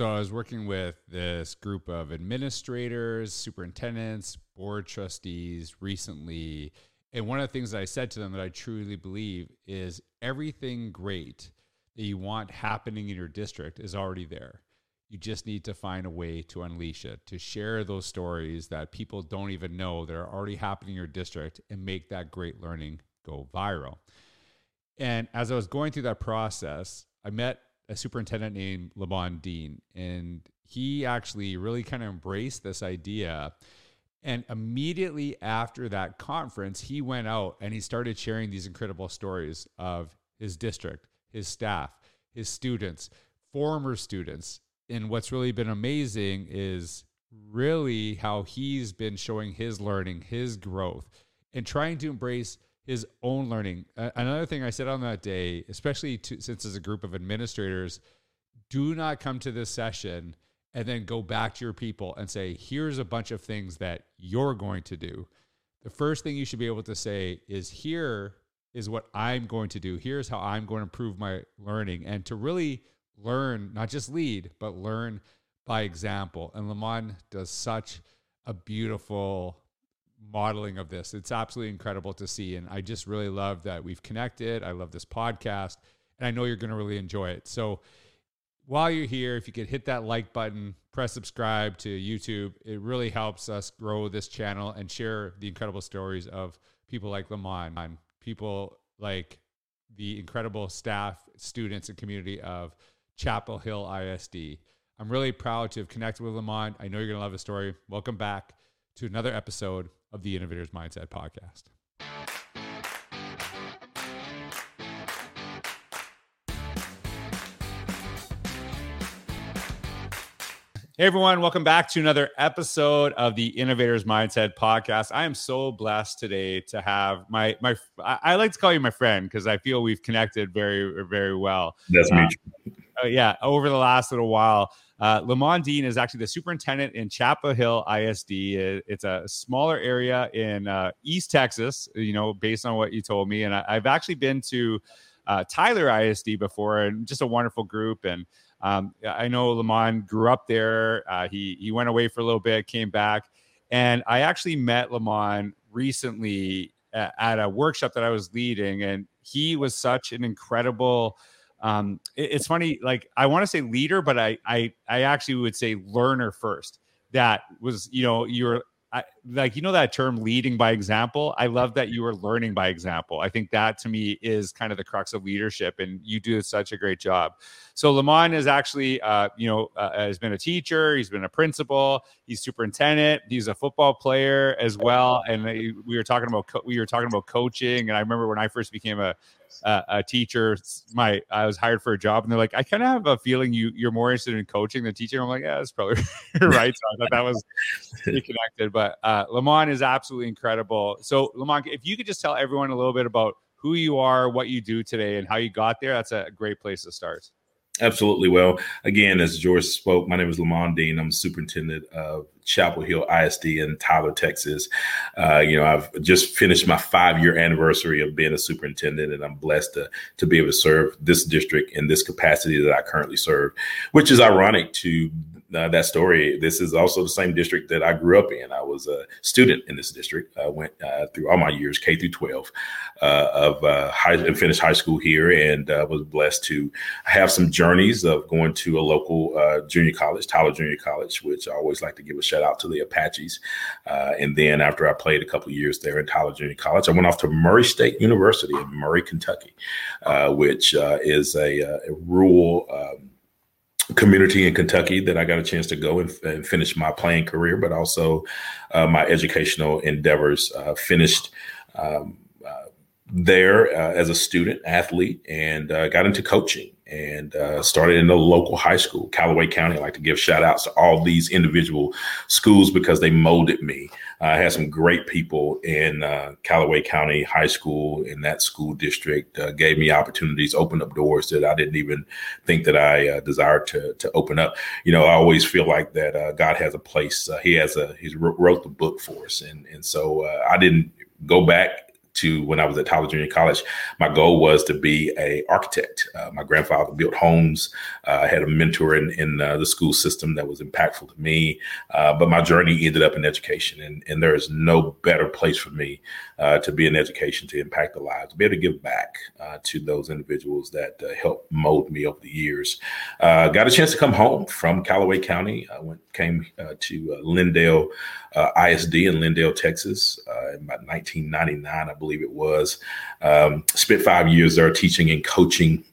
So I was working with this group of administrators, superintendents, board trustees recently. And one of the things that I said to them that I truly believe is everything great that you want happening in your district is already there. You just need to find a way to unleash it, to share those stories that people don't even know that are already happening in your district and make that great learning go viral. And as I was going through that process, I met a superintendent named Lamond Dean, and he actually really kind of embraced this idea. And immediately after that conference, he went out and he started sharing these incredible stories of his district, his staff, his students, former students. And what's really been amazing is really how he's been showing his learning, his growth, and trying to embrace his own learning. Uh, another thing I said on that day, especially to, since as a group of administrators, do not come to this session and then go back to your people and say, here's a bunch of things that you're going to do. The first thing you should be able to say is, here is what I'm going to do. Here's how I'm going to improve my learning. And to really learn, not just lead, but learn by example. And Lamond does such a beautiful modeling of this. It's absolutely incredible to see. And I just really love that we've connected. I love this podcast. And I know you're going to really enjoy it. So while you're here, if you could hit that like button, press subscribe to YouTube, it really helps us grow this channel and share the incredible stories of people like Lamond, people like the incredible staff, students, and community of Chapel Hill ISD. I'm really proud to have connected with Lamond. I know you're going to love his story. Welcome back to another episode of the Innovators Mindset podcast. Hey everyone, welcome back to another episode of the Innovators Mindset podcast. I am so blessed today to have my my I like to call you my friend because I feel we've connected very very well. That's me. Uh, yeah, over the last little while. Uh, Lamond Dean is actually the superintendent in Chapel Hill ISD. It's a smaller area in uh, East Texas, you know, based on what you told me. And I, have actually been to uh, Tyler ISD before, and just a wonderful group. And um, I know Lamond grew up there. Uh, he he went away for a little bit, came back, and I actually met Lamond recently at, at a workshop that I was leading, and he was such an incredible um, it, it's funny like i want to say leader but I, I i actually would say learner first that was you know you're I, like you know that term leading by example i love that you are learning by example i think that to me is kind of the crux of leadership and you do such a great job so Lamond is actually uh, you know uh, has been a teacher he's been a principal he's superintendent he's a football player as well and we were talking about co- we were talking about coaching and i remember when i first became a uh, a teacher. My I was hired for a job, and they're like, I kind of have a feeling you you're more interested in coaching than teaching. I'm like, yeah, that's probably right. So I thought that was connected. But uh, Uh, Lamond is absolutely incredible. So Lamond, if you could just tell everyone a little bit about who you are, what you do today, and how you got there, that's a great place to start. Absolutely. Well, again, as George spoke, my name is Lamond Dean. I'm superintendent of Chapel Hill ISD in Tyler, Texas. Uh, you know, I've just finished my five year anniversary of being a superintendent, and I'm blessed to, to be able to serve this district in this capacity that I currently serve, which is ironic to uh, that story. This is also the same district that I grew up in. I was a student in this district. I went uh, through all my years, K through 12, uh, of uh, high and finished high school here, and uh, was blessed to have some journeys of going to a local uh, junior college, Tyler Junior College, which I always like to give a shout out to the Apaches. and then after I played a couple years there at Tyler Junior College, I went off to Murray State University in Murray, Kentucky, which is a, a rural. Um, community in Kentucky that I got a chance to go and, and finish my playing career, but also uh, my educational endeavors. Uh, finished um, uh, there uh, as a student athlete and uh, got into coaching and uh, started in the local high school, Callaway County. I like to give shout outs to all these individual schools because they molded me. I had some great people in uh, Callaway County High School in that school district, uh, gave me opportunities, opened up doors that I didn't even think that I uh, desired to, to open up. You know, I always feel like that uh, God has a place. Uh, he has a, he's wrote the book for us. And, and so I didn't go back to when I was at Tyler Junior College, my goal was to be a architect. Uh, my grandfather built homes. Uh, I had a mentor in, in uh, the school system that was impactful to me. Uh, but my journey ended up in education, and, and there is no better place for me uh, to be in education to impact the lives, to be able to give back uh, to those individuals that helped mold me over the years. got a chance to come home from Callaway County. I went came to Lindale ISD in Lindale, Texas, in about 1999, I believe it was. Um, spent five years there teaching and coaching.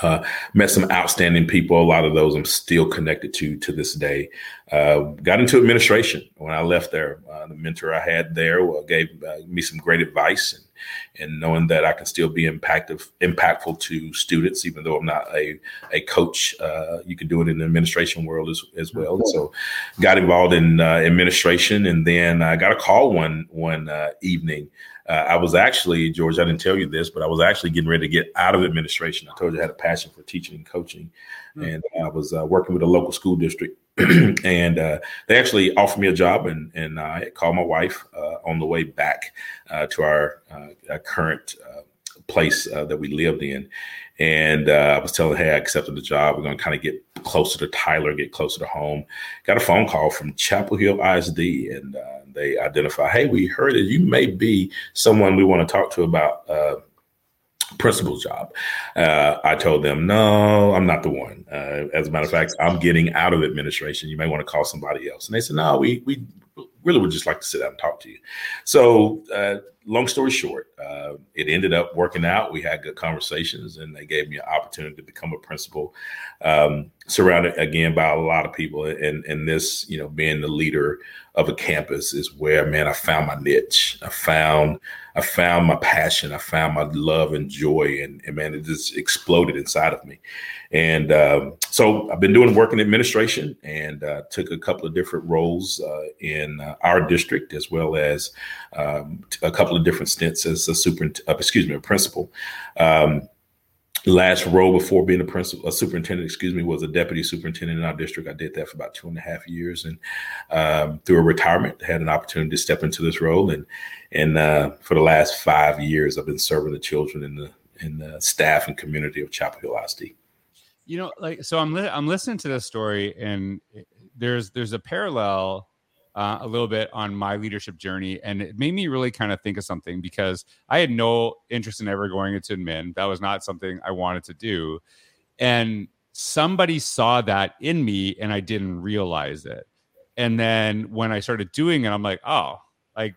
Uh, met some outstanding people. A lot of those I'm still connected to to this day. Uh, got into administration when I left there. Uh, the mentor I had there gave uh, me some great advice and and knowing that I can still be impactful impactful to students, even though I'm not a a coach. Uh, you can do it in the administration world as as well. So, got involved in uh, administration, and then I got a call one one evening uh, I was actually, George, I didn't tell you this, but I was actually getting ready to get out of administration. I told you I had a passion for teaching and coaching. Mm-hmm. And I was uh, working with a local school district. and uh, they actually offered me a job, and, and I called my wife uh, on the way back uh, to our, uh, current place that we lived in. And I was telling her, hey, I accepted the job. We're going to kind of get closer to Tyler, get closer to home. Got a phone call from Chapel Hill ISD, and they identify, hey, we heard that you may be someone we want to talk to about uh, principal's job. Uh, I told them, no, I'm not the one. Uh, as a matter of fact, I'm getting out of administration. You may want to call somebody else. And they said, no, we we really would just like to sit down and talk to you. So, uh, long story short, uh, it ended up working out. We had good conversations, and they gave me an opportunity to become a principal, um, surrounded again by a lot of people. And and this, you know, being the leader of a campus is where, man, I found my niche. I found I found my passion. I found my love and joy, and, and man, it just exploded inside of me. And um, so I've been doing work in administration and uh, took a couple of different roles uh, in uh, our district as well as um, a couple of different stints as a super, uh, excuse me, a principal. Um, last role before being a principal, a superintendent, excuse me, was a deputy superintendent in our district. I did that for about two and a half years, and um, through a retirement, had an opportunity to step into this role. And and uh, for the last five years, I've been serving the children in the in the staff and community of Chapel Hill ISD. You know, like so, I'm li- I'm listening to this story, and there's there's a parallel uh, a little bit on my leadership journey, and it made me really kind of think of something because I had no interest in ever going into admin. That was not something I wanted to do, and somebody saw that in me, and I didn't realize it. And then when I started doing it, I'm like, oh, like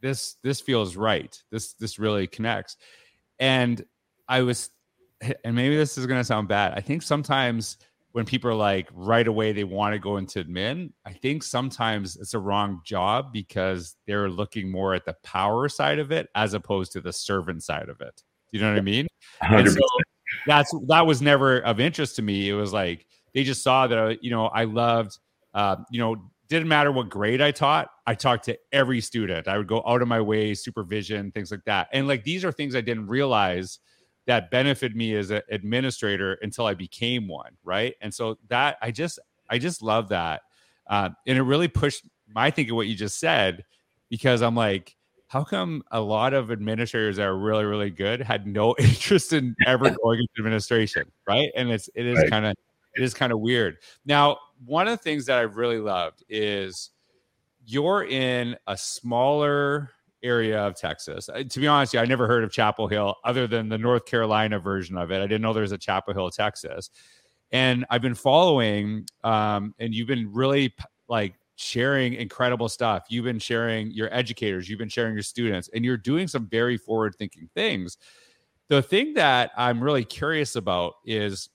this this feels right. This this really connects. And I was, and maybe this is going to sound bad. I think sometimes when people are like right away they want to go into admin i think sometimes it's a wrong job because they're looking more at the power side of it as opposed to the servant side of it. You know what i mean? So that's that was never of interest to me. It was like they just saw that you know i loved uh, you know didn't matter what grade i taught i talked to every student. I would go out of my way supervision things like that. And like these are things i didn't realize that benefited me as an administrator until I became one, right? And so that I just I just love that, uh, and it really pushed my thinking what you just said because I'm like, how come a lot of administrators that are really really good had no interest in ever going into administration, right? And it's it is right. kind of it is kind of weird. Now, one of the things that I've really loved is you're in a smaller area of Texas. To be honest, yeah, I never heard of Chapel Hill other than the North Carolina version of it. I didn't know there was a Chapel Hill, Texas. And I've been following, um, and you've been really like sharing incredible stuff. You've been sharing your educators, you've been sharing your students, and you're doing some very forward thinking things. The thing that I'm really curious about is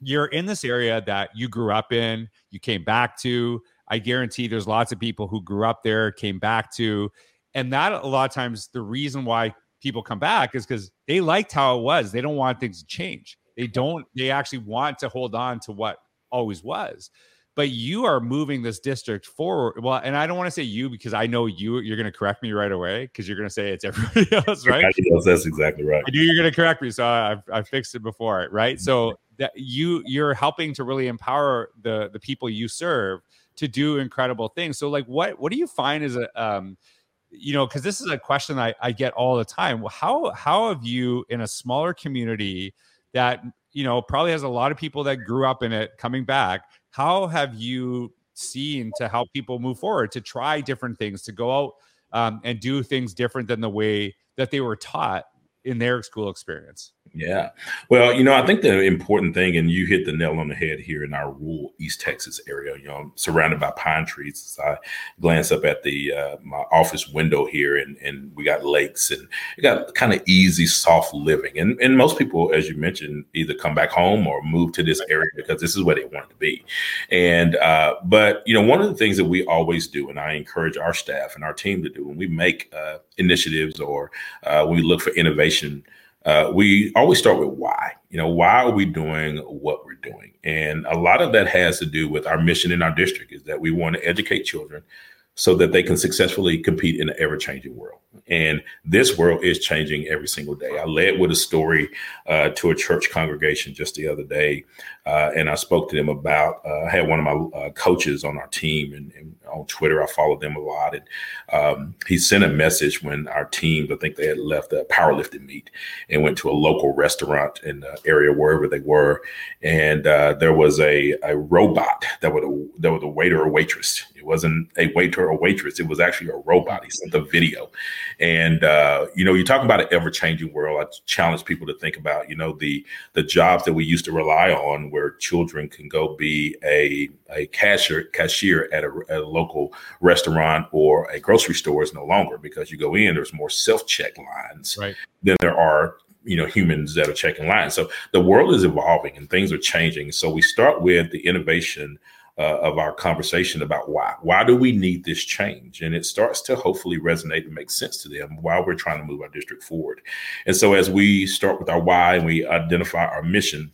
you're in this area that you grew up in, you came back to. I guarantee there's lots of people who grew up there, came back to, and that a lot of times the reason why people come back is because they liked how it was. They don't want things to change. They don't, they actually want to hold on to what always was. But you are moving this district forward. Well, and I don't want to say you because I know you, you're going to correct me right away because you're going to say it's everybody else, right? That's exactly right. I knew you're going to correct me. So I, I fixed it before, right? So that you, you're helping to really empower the, the people you serve to do incredible things. So like what, what do you find as a, um, you know, because this is a question I, I get all the time. How how have you in a smaller community that you know probably has a lot of people that grew up in it coming back? How have you seen to help people move forward to try different things to go out um, and do things different than the way that they were taught in their school experience? Yeah. Well, you know, I think the important thing, and you hit the nail on the head here in our rural East Texas area, you know, surrounded by pine trees. As I glance up at the uh, my office window here, and, and we got lakes and we got kind of easy, soft living. And, and most people, as you mentioned, either come back home or move to this area because this is where they want to be. And, uh, but, you know, one of the things that we always do, and I encourage our staff and our team to do when we make uh, initiatives or uh, when we look for innovation, uh, we always start with why. You know, why are we doing what we're doing? And a lot of that has to do with our mission in our district is that we want to educate children so that they can successfully compete in an ever changing world. And this world is changing every single day. I led with a story uh, to a church congregation just the other day, uh, and I spoke to them about. Uh, I had one of my uh, coaches on our team, and, and, on Twitter, I follow them a lot. And um, he sent a message when our team, I think they had left a powerlifting meet and went to a local restaurant in the area wherever they were, and uh, there was a, a robot that was a that was a waiter or waitress. It wasn't a waiter or waitress; it was actually a robot. He sent a video and uh, you know, you talk about an ever changing world. I challenge people to think about, you know, the the jobs that we used to rely on, where children can go be a a cashier cashier at a, at a local restaurant or a grocery store is no longer because you go in, there's more self check lines right. than there are you know humans that are checking lines so the world is evolving and things are changing so we start with the innovation uh, of our conversation about why. Why do we need this change? And it starts to hopefully resonate and make sense to them while we're trying to move our district forward. And so as we start with our why and we identify our mission,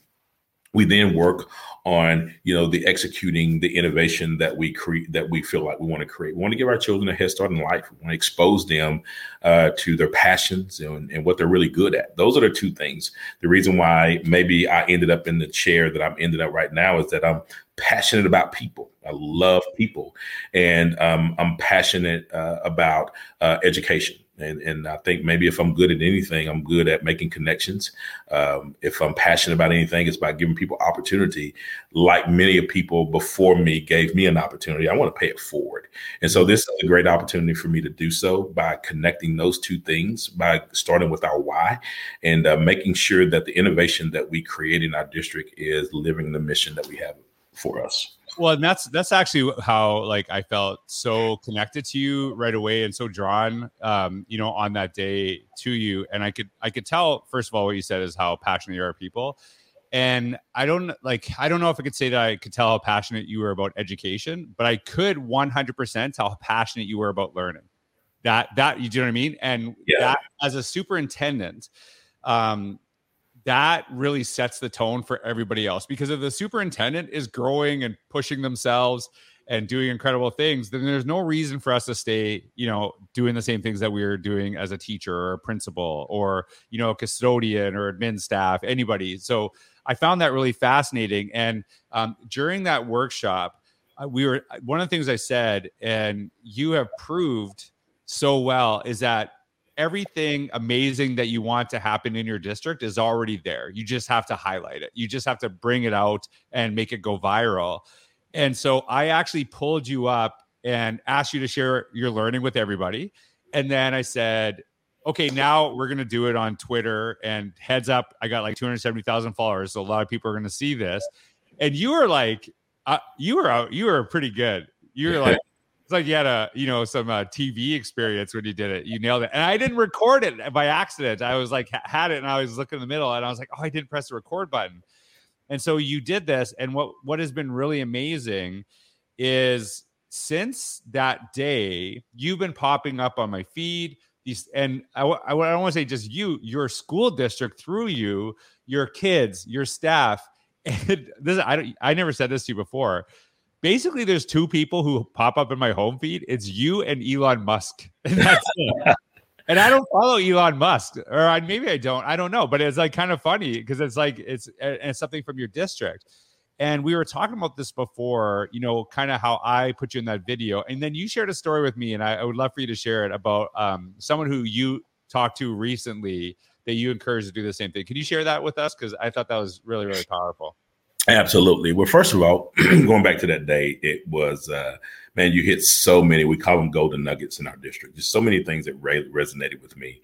we then work on you know the executing the innovation that we create that we feel like we want to create we want to give our children a head start in life we want to expose them uh, to their passions and, and, what they're really good at those are the two things the reason why maybe i ended up in the chair that i'm ended up right now is that i'm passionate about people. I love people, and um, I'm passionate uh, about uh, education. And, and I think maybe if I'm good at anything, I'm good at making connections. Um, if I'm passionate about anything, it's about giving people opportunity. Like many of people before me gave me an opportunity, I want to pay it forward. And so this is a great opportunity for me to do so by connecting those two things, by starting with our why and uh, making sure that the innovation that we create in our district is living the mission that we have for us. Well, and that's that's actually how like I felt so connected to you right away and so drawn, um, you know, on that day to you. And I could I could tell first of all what you said is how passionate you are people. And I don't like I don't know if I could say that I could tell how passionate you were about education, but I could 100% tell how passionate you were about learning. That that you do know what I mean? And yeah. that as a superintendent, um, that really sets the tone for everybody else because if the superintendent is growing and pushing themselves and doing incredible things then there's no reason for us to stay you know doing the same things that we are doing as a teacher or a principal or you know a custodian or admin staff anybody. So i found that really fascinating. And um, during that workshop uh, we were one of the things i said and you have proved so well is that everything amazing that you want to happen in your district is already there. You just have to highlight it. You just have to bring it out and make it go viral. And so I actually pulled you up and asked you to share your learning with everybody. And then I said, okay, now we're going to do it on Twitter. And heads up, I got like 270,000 followers. So a lot of people are going to see this. And you were like, uh, you were out, you were pretty good. You were like, it's like you had a you know some uh, TV experience when you did it. You nailed it, and I didn't record it by accident. I was like had it, and I was looking in the middle, and I was like, oh, I didn't press the record button. And so you did this, and what what has been really amazing is since that day, you've been popping up on my feed. These and I, I, I don't want to say just you, your school district through you, your kids, your staff. And this I don't I never said this to you before basically there's two people who pop up in my home feed. It's you and Elon Musk. And that's it. and I don't follow Elon Musk, or I, maybe I don't. I don't know, but it's like kind of funny because it's like it's, it's something from your district. And we were talking about this before, you know, kind of how I put you in that video. And then you shared a story with me, and I, I would love for you to share it about um, someone who you talked to recently that you encouraged to do the same thing. Can you share that with us? Because I thought that was really, really powerful. Absolutely. Well, first of all, going back to that day, it was uh, man, you hit so many. We call them golden nuggets in our district. Just so many things that re- resonated with me.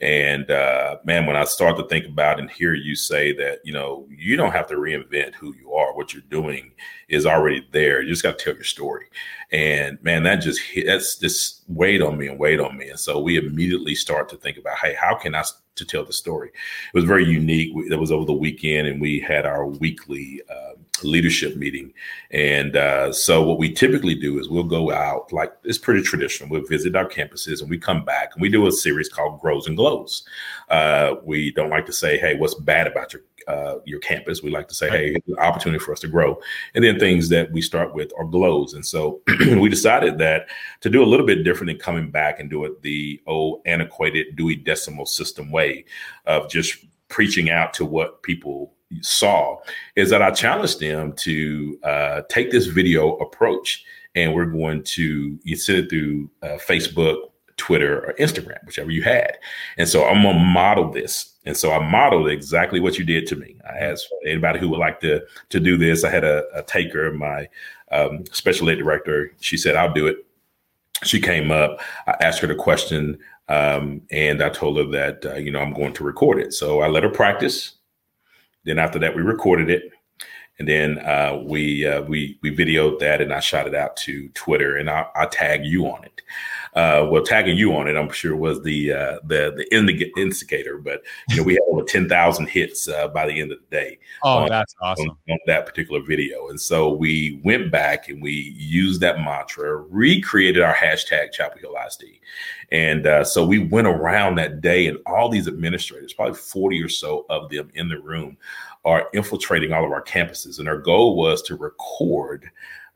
And uh, man, when I start to think about and hear you say that, you know, you don't have to reinvent who you are. What you're doing is already there. You just got to tell your story. And man, that just hit, that's just weighed on me and weighed on me. And so we immediately start to think about, hey, how can I to tell the story? It was very unique. It was over the weekend, and we had our weekly uh, leadership meeting. And uh, so what we typically do is we'll go out, like it's pretty traditional. We'll visit our campuses, and we come back, and we do a series called Grows and Glows. Uh, we don't like to say, "Hey, what's bad about your uh, your campus. We like to say, hey, opportunity for us to grow. And then things that we start with are glows. And so we decided that to do a little bit different than coming back and do it the old antiquated Dewey Decimal System way of just preaching out to what people saw, is that I challenged them to uh, take this video approach and we're going to you send it through uh, Facebook, Twitter, or Instagram, whichever you had. And so I'm gonna model this. And so I modeled exactly what you did to me. I asked anybody who would like to to do this. I had a, a taker, my um, special ed director. She said, "I'll do it." She came up. I asked her the question, um, and I told her that uh, you know I'm going to record it. So I let her practice. Then after that, we recorded it. And then uh, we uh, we we videoed that and I shot it out to Twitter and I, I tag you on it uh, well, tagging you on it, I'm sure was the uh, the the instigator. But you know, we had over ten thousand hits uh, by the end of the day. Oh, on, that's awesome on, on, that particular video. And so we went back and we used that mantra, recreated our hashtag Chapel Hill ISD, and uh, so we went around that day, and all these administrators, probably forty or so of them in the room, are infiltrating all of our campuses, and our goal was to record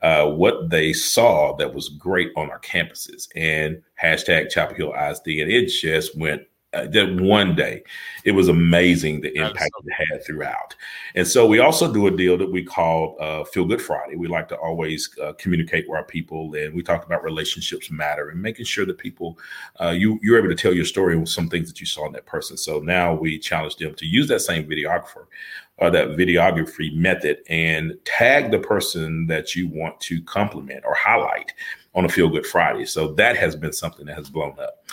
uh, what they saw that was great on our campuses and hashtag Chapel Hill ISD. And it just went uh, that one day. It was amazing the impact it had throughout. And so we also do a deal that we call uh, Feel Good Friday. We like to always uh, communicate with our people, and we talk about relationships matter and making sure that people uh, you you're able to tell your story with some things that you saw in that person. So now we challenge them to use that same videographer that videography method and tag the person that you want to compliment or highlight on a Feel Good Friday. So that has been something that has blown up.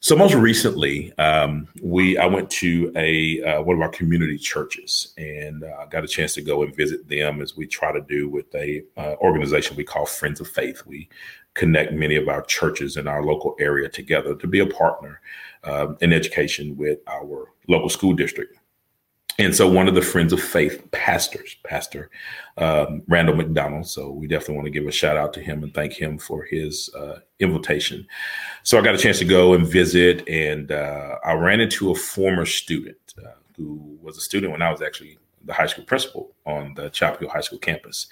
So most recently, um, we I went to a uh, one of our community churches and uh, got a chance to go and visit them as we try to do with a uh, organization we call Friends of Faith. We connect many of our churches in our local area together to be a partner um, in education with our local school district. And so, one of the Friends of Faith pastors, Pastor um, Randall McDonald. So, we definitely want to give a shout out to him and thank him for his uh, invitation. So, I got a chance to go and visit, and uh, I ran into a former student uh, who was a student when I was actually the high school principal on the Chapel Hill High School campus.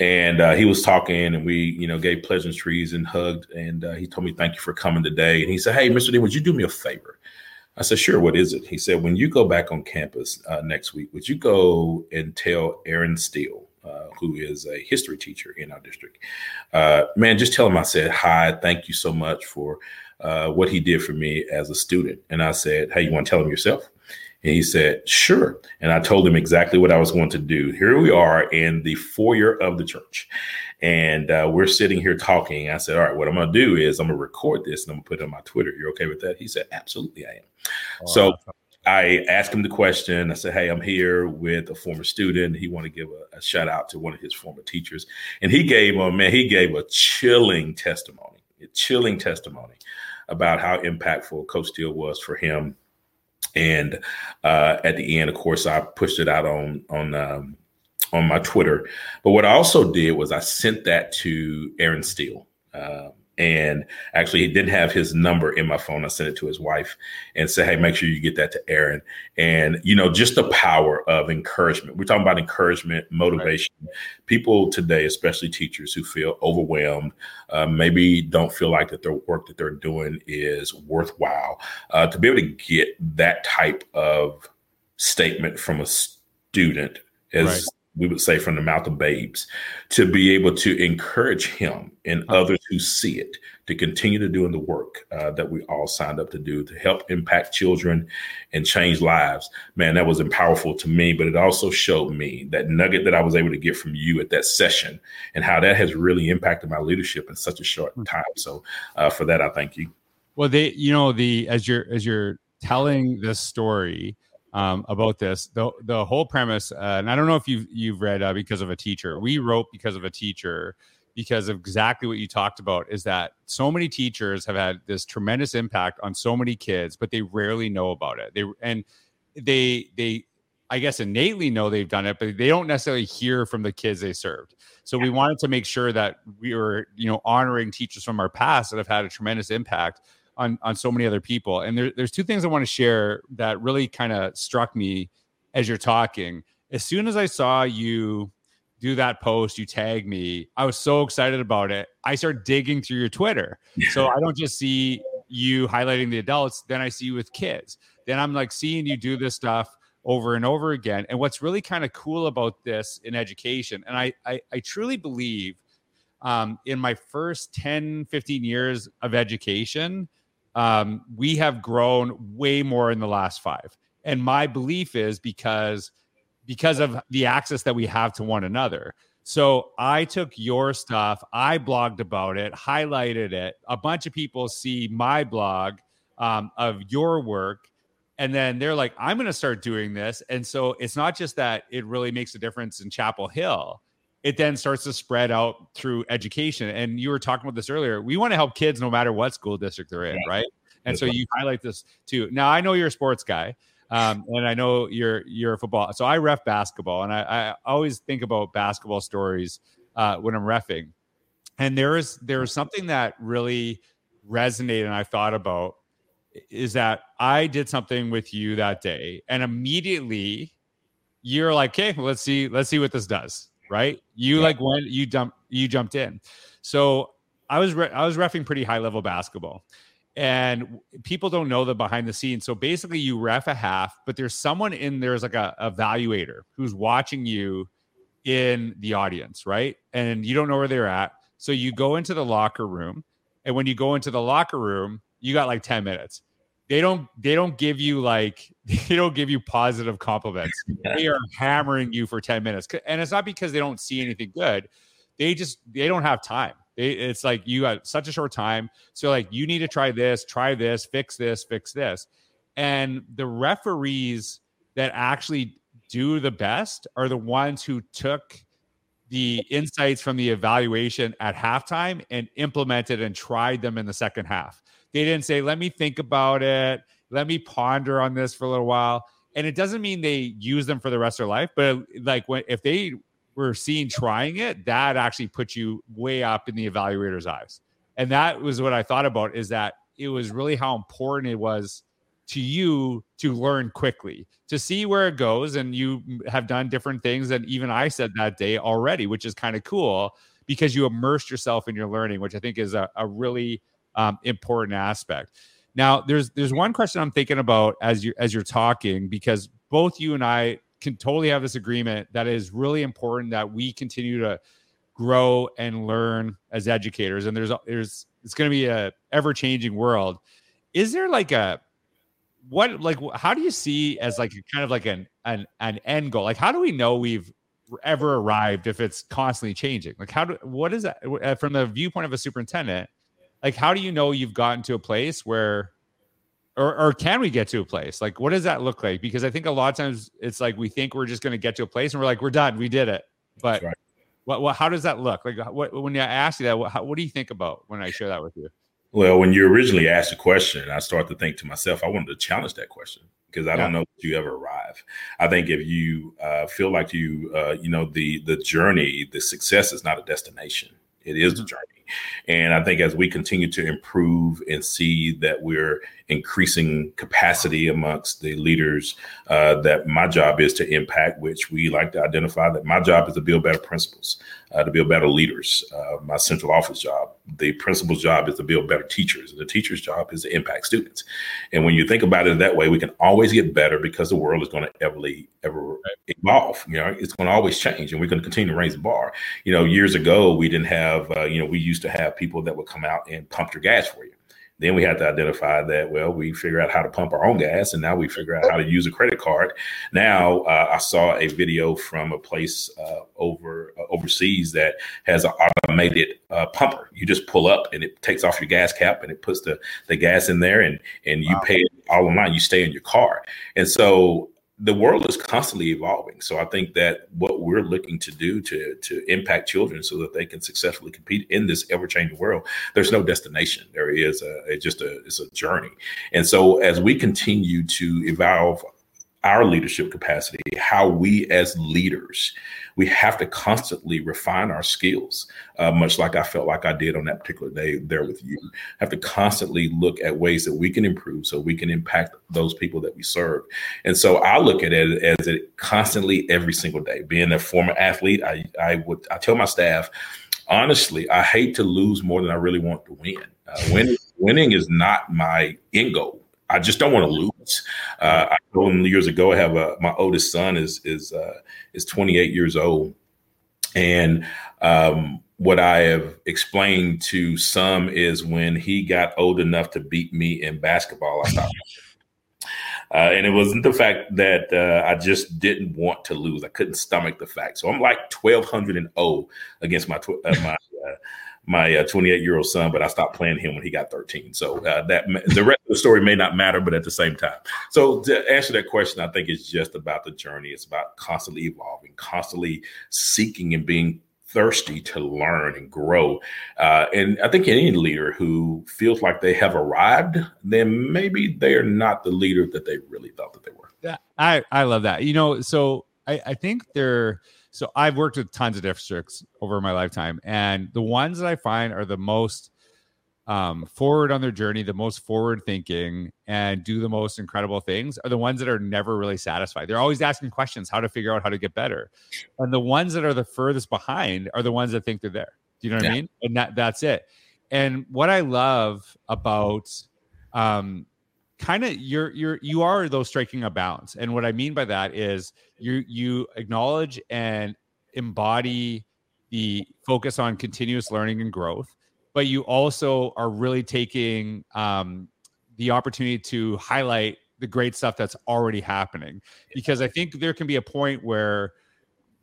And uh, he was talking, and we, you know, gave pleasantries and hugged. And uh, he told me, "Thank you for coming today." And he said, "Hey, Mr. D, would you do me a favor?" I said, sure, what is it? He said, when you go back on campus uh, next week, would you go and tell Aaron Steele, uh, who is a history teacher in our district, uh, man, just tell him I said, hi, thank you so much for uh, what he did for me as a student. And I said, hey, you want to tell him yourself? And he said, sure. And I told him exactly what I was going to do. Here we are in the foyer of the church. And uh, we're sitting here talking. I said, all right, what I'm going to do is I'm going to record this and I'm going to put it on my Twitter. You're okay with that? He said, absolutely, I am. So I asked him the question. I said, "Hey, I'm here with a former student. He want to give a, a, shout out to one of his former teachers, and he gave a man. He gave a chilling testimony, a chilling testimony about how impactful Coach Steele was for him. And uh, at the end, of course, I pushed it out on on um, on my Twitter. But what I also did was I sent that to Aaron Steele. Uh, and actually he didn't have his number in my phone. I sent it to his wife and said, Hey, make sure you get that to Aaron. And, you know, just the power of encouragement. We're talking about encouragement, motivation. Right. People today, especially teachers who feel overwhelmed, uh, maybe don't feel like that their work that they're doing is worthwhile. Uh, to be able to get that type of statement from a student is right we would say from the mouth of babes, to be able to encourage him and others who see it to continue to doing the work uh, that we all signed up to do to help impact children and change lives. Man, that was powerful to me, but it also showed me that nugget that I was able to get from you at that session and how that has really impacted my leadership in such a short hmm. time. So uh, for that, I thank you. Well, they, you know, the as you're as you're telling this story um, about this, the the whole premise, uh, and I don't know if you've you've read uh, because of a teacher. We wrote because of a teacher because of exactly what you talked about is that so many teachers have had this tremendous impact on so many kids but they rarely know about it. They and they they i guess innately know they've done it but they don't necessarily hear from the kids they served. So we wanted to make sure that we were you know honoring teachers from our past that have had a tremendous impact on on so many other people and there, there's two things i want to share that really kind of struck me as you're talking as soon as i saw you do that post, you tag me. I was so excited about it. I start digging through your Twitter. So I don't just see you highlighting the adults, then I see you with kids. Then I'm like seeing you do this stuff over and over again. And what's really kind of cool about this in education, and I, I, I truly believe um, in my first 10, 15 years of education, um, we have grown way more in the last five. And my belief is because – because of the access that we have to one another. So I took your stuff, I blogged about it, highlighted it. A bunch of people see my blog um, of your work, and then they're like, I'm going to start doing this. And so it's not just that it really makes a difference in Chapel Hill. It then starts to spread out through education. And you were talking about this earlier. We want to help kids no matter what school district they're in, right? And so you highlight this too. Now I know you're a sports guy. Um, and I know you're you're a football, so I ref basketball, and I, I always think about basketball stories uh, when I'm refing. And there is there is something that really resonated, and I thought about is that I did something with you that day, and immediately you're like, "Okay, let's see, let's see what this does." Right? You yeah. like when you jump, you jumped in. So I was re- I was refing pretty high level basketball, and people don't know the behind the scenes. So basically, you ref a half, but there's someone in there's like a evaluator who's watching you in the audience, right? And you don't know where they're at. So you go into the locker room, and when you go into the locker room, you got like 10 minutes. They don't they don't give you like they don't give you positive compliments. they are hammering you for 10 minutes. And it's not because they don't see anything good. They just they don't have time They, it's like you got such a short time. So, like, you need to try this, try this, fix this, fix this. And the referees that actually do the best are the ones who took the insights from the evaluation at halftime and implemented and tried them in the second half. They didn't say, let me think about it, let me ponder on this for a little while. And it doesn't mean they use them for the rest of their life, but like when if they were seen trying it, that actually puts you way up in the evaluator's eyes. And that was what I thought about is that it was really how important it was to you to learn quickly, to see where it goes. And you have done different things than even I said that day already, which is kind of cool because you immersed yourself in your learning, which I think is a, a really um, important aspect. Now, there's there's one question I'm thinking about as you as you're talking because both you and I can totally have this agreement that is really important that we continue to grow and learn as educators. And there's there's it's going to be a ever changing world. Is there like a what like how do you see as like kind of like an an an end goal? Like how do we know we've ever arrived if it's constantly changing? Like how do what is that uh, from the viewpoint of a superintendent? Like how do you know you've gotten to a place where or, or can we get to a place? Like what does that look like? Because i think a lot of times it's like we think we're just going to get to a place and we're like we're done we did it. But right. what, what how does that look? Like what, when i ask you that what, how, what do you think about when i share that with you? Well when you originally asked the question i start to think to myself i wanted to challenge that question because i yeah. don't know if you ever arrive. I think if you uh, feel like you uh, you know the the journey the success is not a destination. It is mm-hmm. the journey And I think as we continue to improve and see that we're increasing capacity amongst the leaders uh, that my job is to impact, which we like to identify that my job is to build better principals, uh, to build better leaders. Uh, my central office job, the principal's job is to build better teachers, and the teacher's job is to impact students. And when you think about it that way, we can always get better because the world is going to ever, ever evolve. You know, it's going to always change, and we're going to continue to raise the bar. You know, years ago we didn't have, uh, you know, we used to have people that would come out and pump your gas for you then we had to identify that, well, we figure out how to pump our own gas and now we figure out how to use a credit card. Now, uh, I saw a video from a place uh, over uh, overseas that has an automated uh, pumper. You just pull up and it takes off your gas cap and it puts the, the gas in there and, and you wow. pay it all online. You stay in your car. And so the world is constantly evolving. So I think that what we're looking to do to to impact children so that they can successfully compete in this ever changing world, there's no destination. There is a, a just a it's a journey. And so as we continue to evolve our leadership capacity, how we as leaders we have to constantly refine our skills, uh, much like I felt like I did on that particular day there with you. Have to constantly look at ways that we can improve so we can impact those people that we serve. And so I look at it as it constantly every single day. Being a former athlete, I, I would I tell my staff, honestly, I hate to lose more than I really want to win. Uh, winning, winning is not my end goal. I just don't want to lose. Uh, I told him years ago. I have a, my oldest son is is uh, is 28 years old, and um, what I have explained to some is when he got old enough to beat me in basketball, I stopped. Uh, and it wasn't the fact that uh, I just didn't want to lose. I couldn't stomach the fact. So I'm like 1200 and 0 against my tw- uh, my uh, my 28 uh, year old son, but I stopped playing him when he got 13. So uh, that the rest of the story may not matter, but at the same time. So to answer that question, I think it's just about the journey. It's about constantly evolving, constantly seeking and being thirsty to learn and grow. Uh, and I think any leader who feels like they have arrived, then maybe they're not the leader that they really thought that they were. Yeah, I, I love that. You know, so I, I think they're so I've worked with tons of districts over my lifetime, and the ones that I find are the most um, forward on their journey, the most forward thinking, and do the most incredible things are the ones that are never really satisfied. They're always asking questions, how to figure out how to get better, and the ones that are the furthest behind are the ones that think they're there. Do you know what yeah. I mean? And that that's it. And what I love about um, kind of you're you're you are though striking a balance and what i mean by that is you you acknowledge and embody the focus on continuous learning and growth but you also are really taking um, the opportunity to highlight the great stuff that's already happening because i think there can be a point where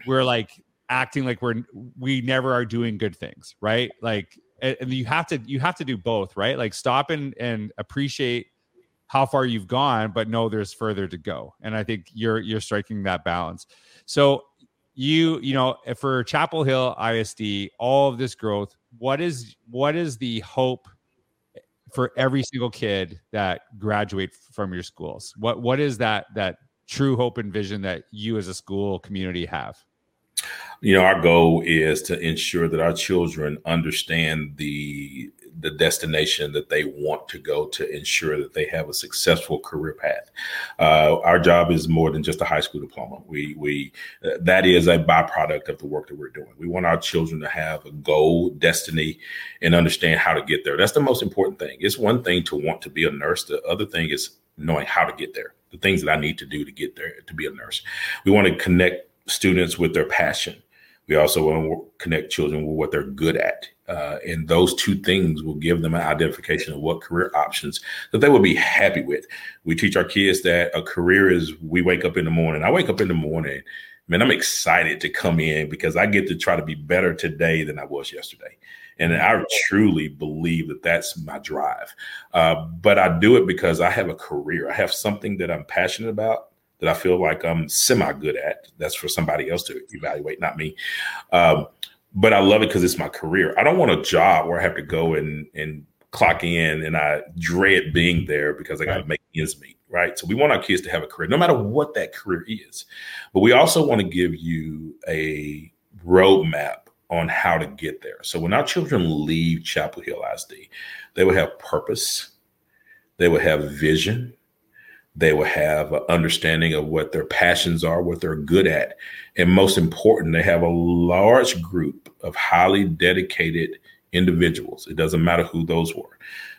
we're like acting like we're we never are doing good things right? Like and you have to you have to do both right? Like stop and and appreciate how far you've gone, but know there's further to go. And I think you're you're striking that balance. So you you know for Chapel Hill ISD, all of this growth, what is what is the hope for every single kid that graduate from your schools? What what is that that true hope and vision that you as a school community have? You know, our goal is to ensure that our children understand the the destination that they want to go to ensure that they have a successful career path. Uh, our job is more than just a high school diploma. We we uh, that is a byproduct of the work that we're doing. We want our children to have a goal, destiny, and understand how to get there. That's the most important thing. It's one thing to want to be a nurse. The other thing is knowing how to get there. The things that I need to do to get there to be a nurse. We want to connect students with their passion. We also want to connect children with what they're good at. Uh, and those two things will give them an identification of what career options that they will be happy with. We teach our kids that a career is we wake up in the morning. I wake up in the morning, man, I'm excited to come in because I get to try to be better today than I was yesterday. And I truly believe that that's my drive. Uh, but I do it because I have a career. I have something that I'm passionate about that I feel like I'm semi good at. That's for somebody else to evaluate, not me. Um, but I love it because it's my career. I don't want a job where I have to go and and clock in and I dread being there because I got to right. make ends meet. Right. So we want our kids to have a career, no matter what that career is. But we also want to give you a roadmap on how to get there. So when our children leave Chapel Hill ISD, they will have purpose, they will have vision, they will have an understanding of what their passions are, what they're good at. And most important, they have a large group of highly dedicated individuals. It doesn't matter who those were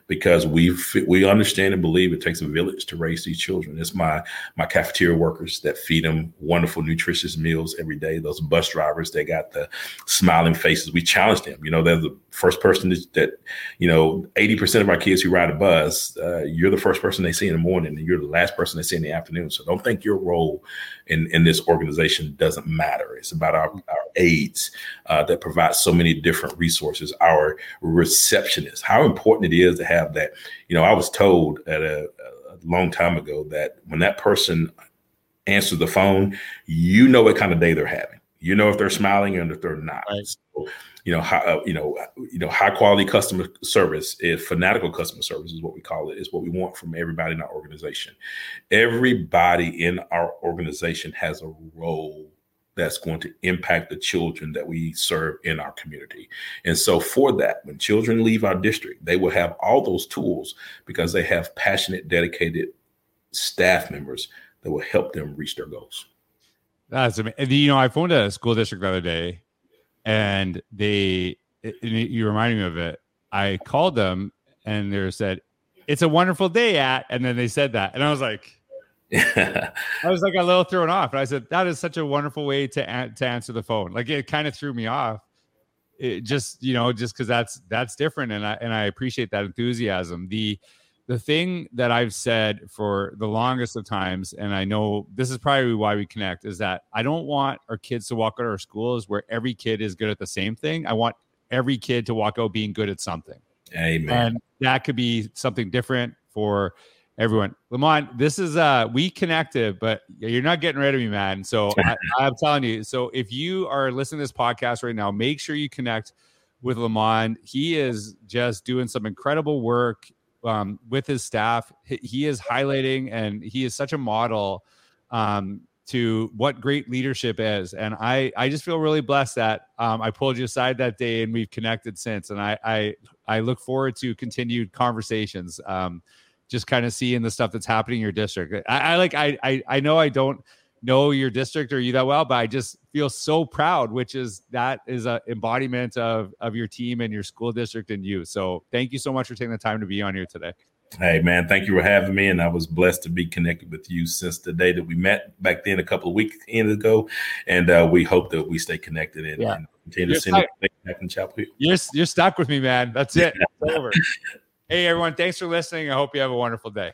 because we we understand and believe it takes a village to raise these children. It's my my cafeteria workers that feed them wonderful, nutritious meals every day. Those bus drivers, they got the smiling faces. We challenge them. You know, they're the first person that, you know, eighty percent of our kids who ride a bus, uh, you're the first person they see in the morning, and you're the last person they see in the afternoon. So don't think your role in in this organization doesn't matter. It's about our, our aides uh, that provide so many different resources. Our receptionists, how important it is to have that. You know, I was told at a, a long time ago that when that person answers the phone, you know what kind of day they're having. You know if they're smiling and if they're not. Right. So, you know, high, uh, you know, you know, high quality customer service, if fanatical customer service is what we call it, is what we want from everybody in our organization. Everybody in our organization has a role that's going to impact the children that we serve in our community. And so, for that, when children leave our district, they will have all those tools because they have passionate, dedicated staff members that will help them reach their goals. That's amazing. You know, I phoned a school district the other day, and they, you reminded me of it. I called them, and they said, "It's a wonderful day at," and then they said that, and I was like I was like a little thrown off. And I said, that is such a wonderful way to, to answer the phone. Like it kind of threw me off. It just, you know, just cause that's, that's different. And I, and I appreciate that enthusiasm. The, the thing that I've said for the longest of times, and I know this is probably why we connect, is that I don't want our kids to walk out of our schools where every kid is good at the same thing. I want every kid to walk out being good at something. Amen. And that could be something different for everyone. Lamond, this is uh we connected, but you're not getting rid of me, man. So I, am telling you. So if you are listening to this podcast right now, make sure you connect with Lamond. He is just doing some incredible work um, with his staff. He, is highlighting, and he is such a model um, to what great leadership is. And I I just feel really blessed that um, I pulled you aside that day, and we've connected since. And I I I look forward to continued conversations. Um, just kind of seeing the stuff that's happening in your district. I, I like I, I I know I don't know your district or you that well, but I just feel so proud, which is that is a embodiment of of your team and your school district and you. So thank you so much for taking the time to be on here today. Hey man, thank you for having me, and I was blessed to be connected with you since the day that we met back then a couple of weeks ago, and uh, we hope that we stay connected and, yeah. and continue you're to send it back in Chapel Hill. You're you're stuck with me, man. That's it. Over. Hey, everyone. Thanks for listening. I hope you have a wonderful day.